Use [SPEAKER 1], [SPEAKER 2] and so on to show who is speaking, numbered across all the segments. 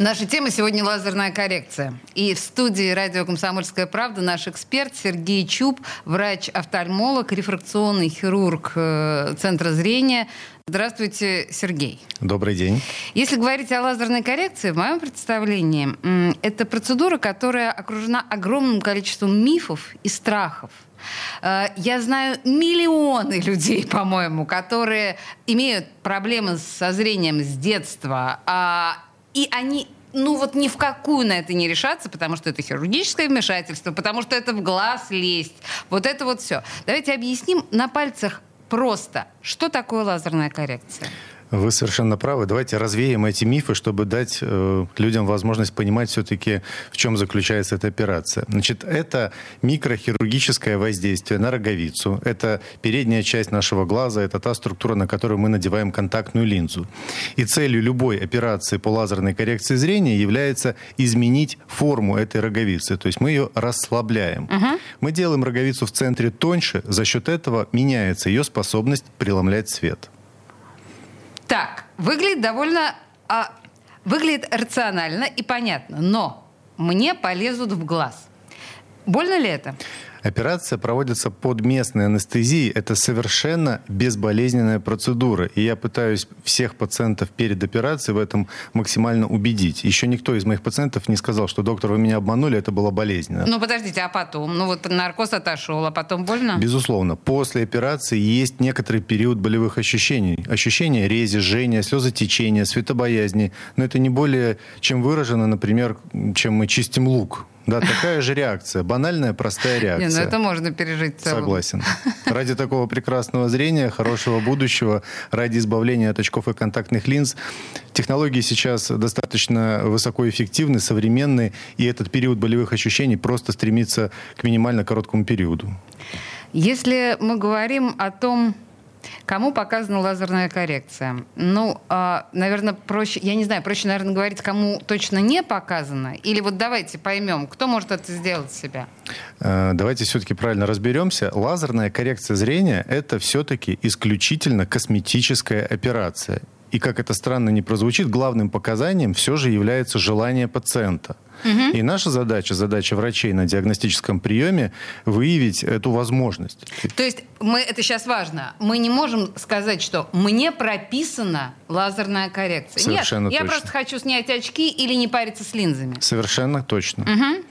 [SPEAKER 1] Наша тема сегодня лазерная коррекция. И в студии радио «Комсомольская правда» наш эксперт Сергей Чуб, врач-офтальмолог, рефракционный хирург э, Центра зрения. Здравствуйте, Сергей.
[SPEAKER 2] Добрый день.
[SPEAKER 1] Если говорить о лазерной коррекции, в моем представлении, это процедура, которая окружена огромным количеством мифов и страхов. Э, я знаю миллионы людей, по-моему, которые имеют проблемы со зрением с детства, а и они ну вот ни в какую на это не решаться, потому что это хирургическое вмешательство, потому что это в глаз лезть. Вот это вот все. Давайте объясним на пальцах просто, что такое лазерная коррекция.
[SPEAKER 2] Вы совершенно правы. Давайте развеем эти мифы, чтобы дать э, людям возможность понимать все-таки, в чем заключается эта операция. Значит, это микрохирургическое воздействие на роговицу. Это передняя часть нашего глаза, это та структура, на которую мы надеваем контактную линзу. И целью любой операции по лазерной коррекции зрения является изменить форму этой роговицы. То есть мы ее расслабляем. Угу. Мы делаем роговицу в центре тоньше, за счет этого меняется ее способность преломлять свет.
[SPEAKER 1] Так, выглядит довольно... А, выглядит рационально и понятно, но мне полезут в глаз. Больно ли это?
[SPEAKER 2] Операция проводится под местной анестезией. Это совершенно безболезненная процедура. И я пытаюсь всех пациентов перед операцией в этом максимально убедить. Еще никто из моих пациентов не сказал, что доктор, вы меня обманули, это было болезненно.
[SPEAKER 1] Ну, подождите, а потом? Ну, вот наркоз отошел, а потом больно?
[SPEAKER 2] Безусловно. После операции есть некоторый период болевых ощущений. Ощущения рези, жжения, слезотечения, светобоязни. Но это не более чем выражено, например, чем мы чистим лук. Да, такая же реакция. Банальная, простая реакция. Не,
[SPEAKER 1] ну это можно пережить целым.
[SPEAKER 2] Согласен. Ради такого прекрасного зрения, хорошего будущего, ради избавления от очков и контактных линз, технологии сейчас достаточно высокоэффективны, современны, и этот период болевых ощущений просто стремится к минимально короткому периоду.
[SPEAKER 1] Если мы говорим о том, Кому показана лазерная коррекция? Ну, э, наверное, проще, я не знаю, проще, наверное, говорить, кому точно не показано. Или вот давайте поймем, кто может это сделать себя?
[SPEAKER 2] Э, давайте все-таки правильно разберемся. Лазерная коррекция зрения – это все-таки исключительно косметическая операция. И как это странно не прозвучит, главным показанием все же является желание пациента – Угу. И наша задача, задача врачей на диагностическом приеме выявить эту возможность.
[SPEAKER 1] То есть мы, это сейчас важно, мы не можем сказать, что мне прописана лазерная коррекция.
[SPEAKER 2] Совершенно
[SPEAKER 1] Нет,
[SPEAKER 2] точно.
[SPEAKER 1] я просто хочу снять очки или не париться с линзами.
[SPEAKER 2] Совершенно точно. Угу.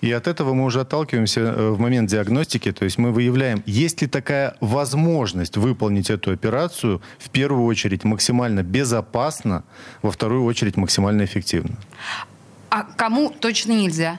[SPEAKER 2] И от этого мы уже отталкиваемся э, в момент диагностики, то есть мы выявляем, есть ли такая возможность выполнить эту операцию в первую очередь максимально безопасно, во вторую очередь максимально эффективно.
[SPEAKER 1] А кому точно нельзя?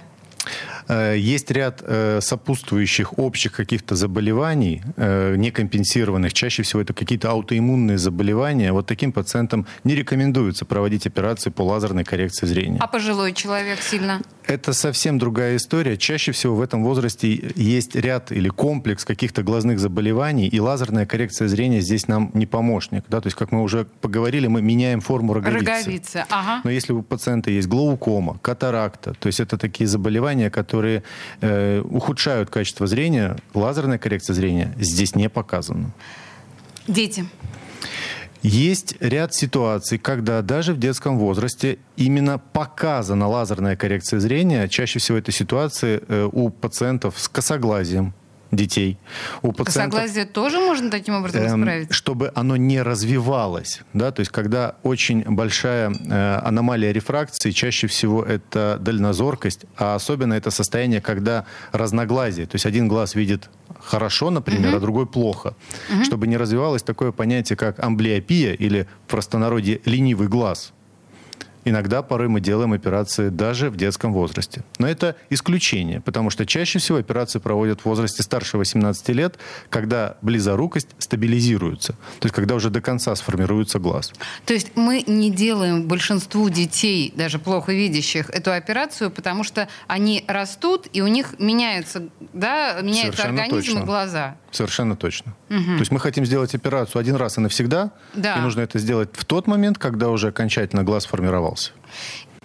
[SPEAKER 2] Э, есть ряд э, сопутствующих общих каких-то заболеваний, э, некомпенсированных. Чаще всего это какие-то аутоиммунные заболевания. Вот таким пациентам не рекомендуется проводить операции по лазерной коррекции зрения.
[SPEAKER 1] А пожилой человек сильно?
[SPEAKER 2] Это совсем другая история. Чаще всего в этом возрасте есть ряд или комплекс каких-то глазных заболеваний, и лазерная коррекция зрения здесь нам не помощник. Да? То есть, как мы уже поговорили, мы меняем форму роговицы.
[SPEAKER 1] Роговица, ага.
[SPEAKER 2] Но если у пациента есть глаукома, катаракта, то есть это такие заболевания, которые э, ухудшают качество зрения, лазерная коррекция зрения здесь не показана.
[SPEAKER 1] Дети.
[SPEAKER 2] Есть ряд ситуаций, когда даже в детском возрасте именно показана лазерная коррекция зрения. Чаще всего это ситуации э, у пациентов с косоглазием, детей.
[SPEAKER 1] У пациентов, Косоглазие тоже можно таким образом эм, исправить?
[SPEAKER 2] Чтобы оно не развивалось. Да? То есть, когда очень большая э, аномалия рефракции, чаще всего это дальнозоркость, а особенно это состояние, когда разноглазие. То есть, один глаз видит хорошо, например, угу. а другой плохо. Угу. Чтобы не развивалось такое понятие, как амблиопия или в простонародье ленивый глаз. Иногда порой мы делаем операции даже в детском возрасте. Но это исключение, потому что чаще всего операции проводят в возрасте старше 18 лет, когда близорукость стабилизируется. То есть когда уже до конца сформируется глаз.
[SPEAKER 1] То есть мы не делаем большинству детей, даже плохо видящих, эту операцию, потому что они растут, и у них меняются, да, меняется Совершенно организм точно. и глаза.
[SPEAKER 2] Совершенно точно. Угу. То есть мы хотим сделать операцию один раз и навсегда, да. и нужно это сделать в тот момент, когда уже окончательно глаз формировался.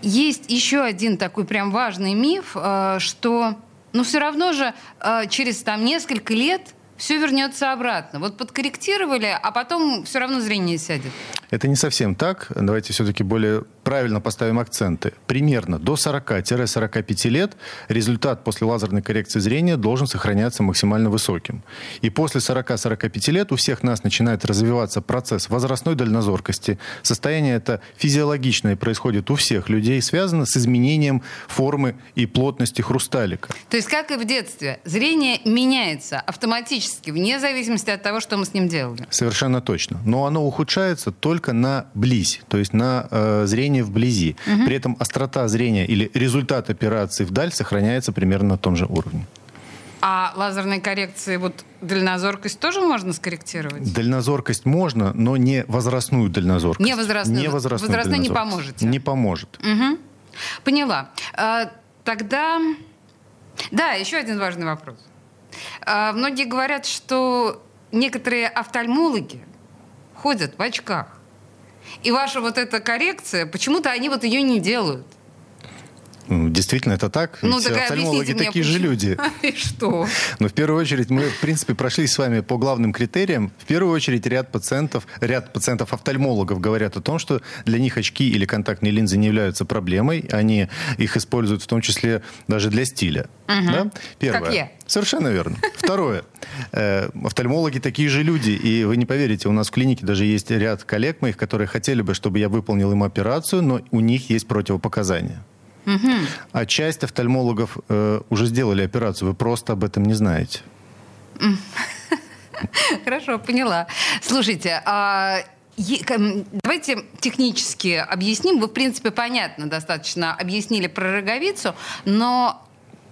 [SPEAKER 1] есть еще один такой прям важный миф, э, что, ну, все равно же э, через там несколько лет все вернется обратно. Вот подкорректировали, а потом все равно зрение сядет.
[SPEAKER 2] Это не совсем так. Давайте все-таки более правильно поставим акценты. Примерно до 40-45 лет результат после лазерной коррекции зрения должен сохраняться максимально высоким. И после 40-45 лет у всех нас начинает развиваться процесс возрастной дальнозоркости. Состояние это физиологичное происходит у всех людей, связано с изменением формы и плотности хрусталика.
[SPEAKER 1] То есть, как и в детстве, зрение меняется автоматически, вне зависимости от того, что мы с ним делали.
[SPEAKER 2] Совершенно точно. Но оно ухудшается только на близь, то есть на э, зрение вблизи. Угу. При этом острота зрения или результат операции вдаль сохраняется примерно на том же уровне.
[SPEAKER 1] А лазерной коррекции вот дальнозоркость тоже можно скорректировать?
[SPEAKER 2] Дальнозоркость можно, но не возрастную дальнозоркость.
[SPEAKER 1] Не возрастную.
[SPEAKER 2] Не возрастную
[SPEAKER 1] Возрастной не поможете?
[SPEAKER 2] Не поможет.
[SPEAKER 1] Угу. Поняла. А, тогда... Да, еще один важный вопрос. А, многие говорят, что некоторые офтальмологи ходят в очках. И ваша вот эта коррекция, почему-то они вот ее не делают.
[SPEAKER 2] Действительно, это так.
[SPEAKER 1] Ну, Ведь так
[SPEAKER 2] офтальмологи такие
[SPEAKER 1] почему?
[SPEAKER 2] же люди.
[SPEAKER 1] И что?
[SPEAKER 2] Но в первую очередь мы, в принципе, прошли с вами по главным критериям. В первую очередь ряд пациентов, ряд пациентов-офтальмологов говорят о том, что для них очки или контактные линзы не являются проблемой. Они их используют в том числе даже для стиля.
[SPEAKER 1] Угу.
[SPEAKER 2] Да? Первое.
[SPEAKER 1] Как я.
[SPEAKER 2] Совершенно верно. Второе. Э, офтальмологи такие же люди. И вы не поверите, у нас в клинике даже есть ряд коллег моих, которые хотели бы, чтобы я выполнил им операцию, но у них есть противопоказания. А часть офтальмологов э, уже сделали операцию, вы просто об этом не знаете.
[SPEAKER 1] Хорошо, поняла. Слушайте, а Давайте технически объясним. Вы, в принципе, понятно достаточно объяснили про роговицу, но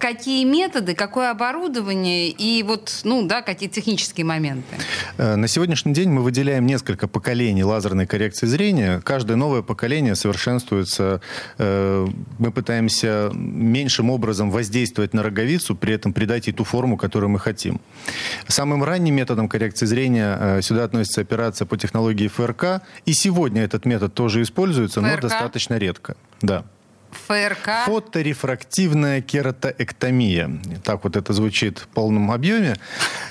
[SPEAKER 1] какие методы, какое оборудование и вот, ну да, какие технические моменты?
[SPEAKER 2] Э, на сегодняшний день мы выделяем несколько поколений лазерной коррекции зрения. Каждое новое поколение совершенствуется. Э, мы пытаемся меньшим образом воздействовать на роговицу, при этом придать ей ту форму, которую мы хотим. Самым ранним методом коррекции зрения э, сюда относится операция по технологии ФРК. И сегодня этот метод тоже используется, ФРК? но достаточно редко. Да.
[SPEAKER 1] ФРК?
[SPEAKER 2] Фоторефрактивная кератоэктомия. Так вот это звучит в полном объеме.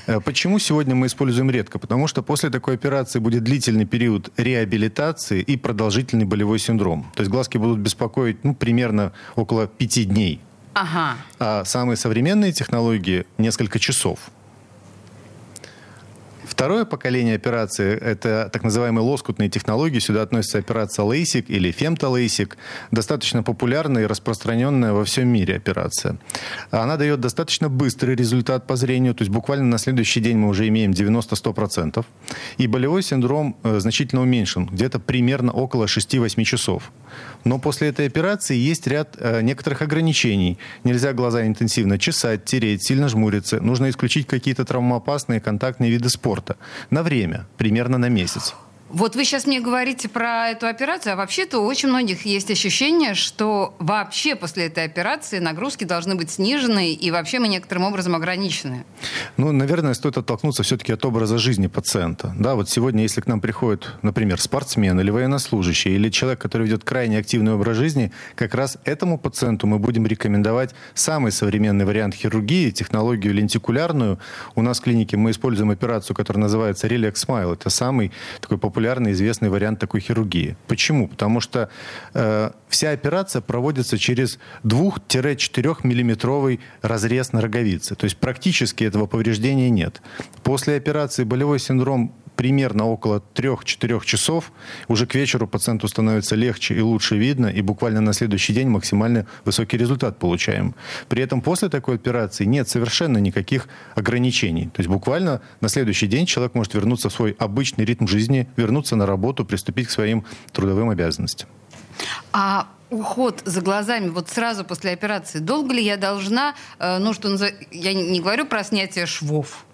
[SPEAKER 2] Э, почему сегодня мы используем редко? Потому что после такой операции будет длительный период реабилитации и продолжительный болевой синдром. То есть глазки будут беспокоить ну, примерно около пяти дней.
[SPEAKER 1] Ага.
[SPEAKER 2] А самые современные технологии несколько часов. Второе поколение операции – это так называемые лоскутные технологии. Сюда относится операция LASIK или фемтолейсик. Достаточно популярная и распространенная во всем мире операция. Она дает достаточно быстрый результат по зрению, то есть буквально на следующий день мы уже имеем 90-100%. И болевой синдром э, значительно уменьшен, где-то примерно около 6-8 часов. Но после этой операции есть ряд э, некоторых ограничений. Нельзя глаза интенсивно чесать, тереть, сильно жмуриться. Нужно исключить какие-то травмоопасные контактные виды спорта. На время, примерно на месяц.
[SPEAKER 1] Вот вы сейчас мне говорите про эту операцию, а вообще-то у очень многих есть ощущение, что вообще после этой операции нагрузки должны быть снижены и вообще мы некоторым образом ограничены.
[SPEAKER 2] Ну, наверное, стоит оттолкнуться все-таки от образа жизни пациента. Да, вот сегодня, если к нам приходит, например, спортсмен или военнослужащий, или человек, который ведет крайне активный образ жизни, как раз этому пациенту мы будем рекомендовать самый современный вариант хирургии, технологию лентикулярную. У нас в клинике мы используем операцию, которая называется Relax Smile. Это самый такой популярный популярный известный вариант такой хирургии. Почему? Потому что э, вся операция проводится через 2-4 миллиметровый разрез на роговице. То есть практически этого повреждения нет. После операции болевой синдром примерно около 3-4 часов. Уже к вечеру пациенту становится легче и лучше видно, и буквально на следующий день максимально высокий результат получаем. При этом после такой операции нет совершенно никаких ограничений. То есть буквально на следующий день человек может вернуться в свой обычный ритм жизни, вернуться на работу, приступить к своим трудовым обязанностям.
[SPEAKER 1] А уход за глазами вот сразу после операции, долго ли я должна, э, ну что я не говорю про снятие швов,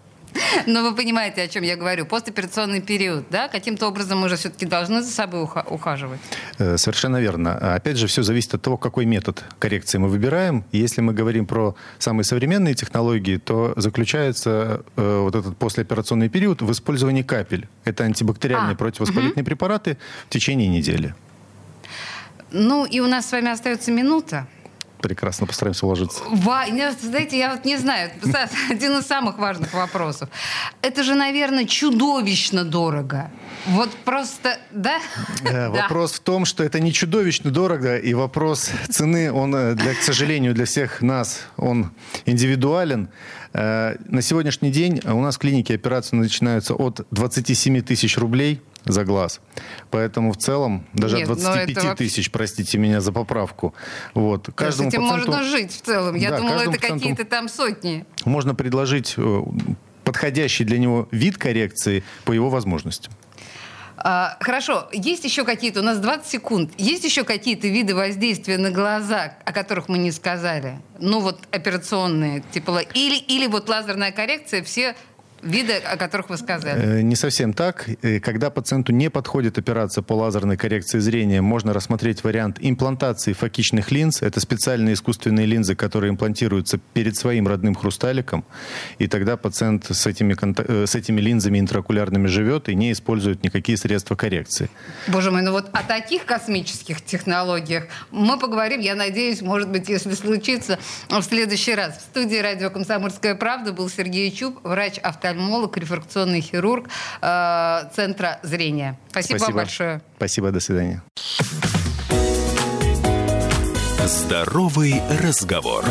[SPEAKER 1] но вы понимаете, о чем я говорю. Постоперационный период, да? Каким-то образом мы же все-таки должны за собой ухаживать.
[SPEAKER 2] Э, совершенно верно. Опять же, все зависит от того, какой метод коррекции мы выбираем. Если мы говорим про самые современные технологии, то заключается э, вот этот послеоперационный период в использовании капель. Это антибактериальные а, противовоспалительные угу. препараты в течение недели.
[SPEAKER 1] Ну, и у нас с вами остается минута.
[SPEAKER 2] Прекрасно постараемся уложиться.
[SPEAKER 1] Ва, знаете, я вот не знаю, один из самых важных вопросов. Это же, наверное, чудовищно дорого. Вот просто, да?
[SPEAKER 2] да. Вопрос в том, что это не чудовищно дорого, и вопрос цены, он, э, для, к сожалению, для всех нас, он индивидуален. Э, на сегодняшний день у нас в клинике операции начинаются от 27 тысяч рублей за глаз. Поэтому в целом даже Нет, от 25 вообще... тысяч, простите меня за поправку. Вот.
[SPEAKER 1] Каждому с этим пациенту... можно жить в целом. Я да, думала, это какие-то там сотни.
[SPEAKER 2] Можно предложить э, подходящий для него вид коррекции по его возможностям.
[SPEAKER 1] А, хорошо, есть еще какие-то, у нас 20 секунд, есть еще какие-то виды воздействия на глаза, о которых мы не сказали? Ну вот операционные, типа, или, или вот лазерная коррекция, все виды, о которых вы сказали?
[SPEAKER 2] Э, не совсем так. Э, когда пациенту не подходит операция по лазерной коррекции зрения, можно рассмотреть вариант имплантации фокичных линз. Это специальные искусственные линзы, которые имплантируются перед своим родным хрусталиком. И тогда пациент с этими, э, с этими линзами интракулярными живет и не использует никакие средства коррекции.
[SPEAKER 1] Боже мой, ну вот о таких космических технологиях мы поговорим, я надеюсь, может быть, если случится, в следующий раз. В студии радио «Комсомольская правда» был Сергей Чуб, врач-автор офтальмолог, рефракционный хирург э, Центра зрения. Спасибо, Спасибо вам большое.
[SPEAKER 2] Спасибо, до свидания.
[SPEAKER 3] Здоровый разговор.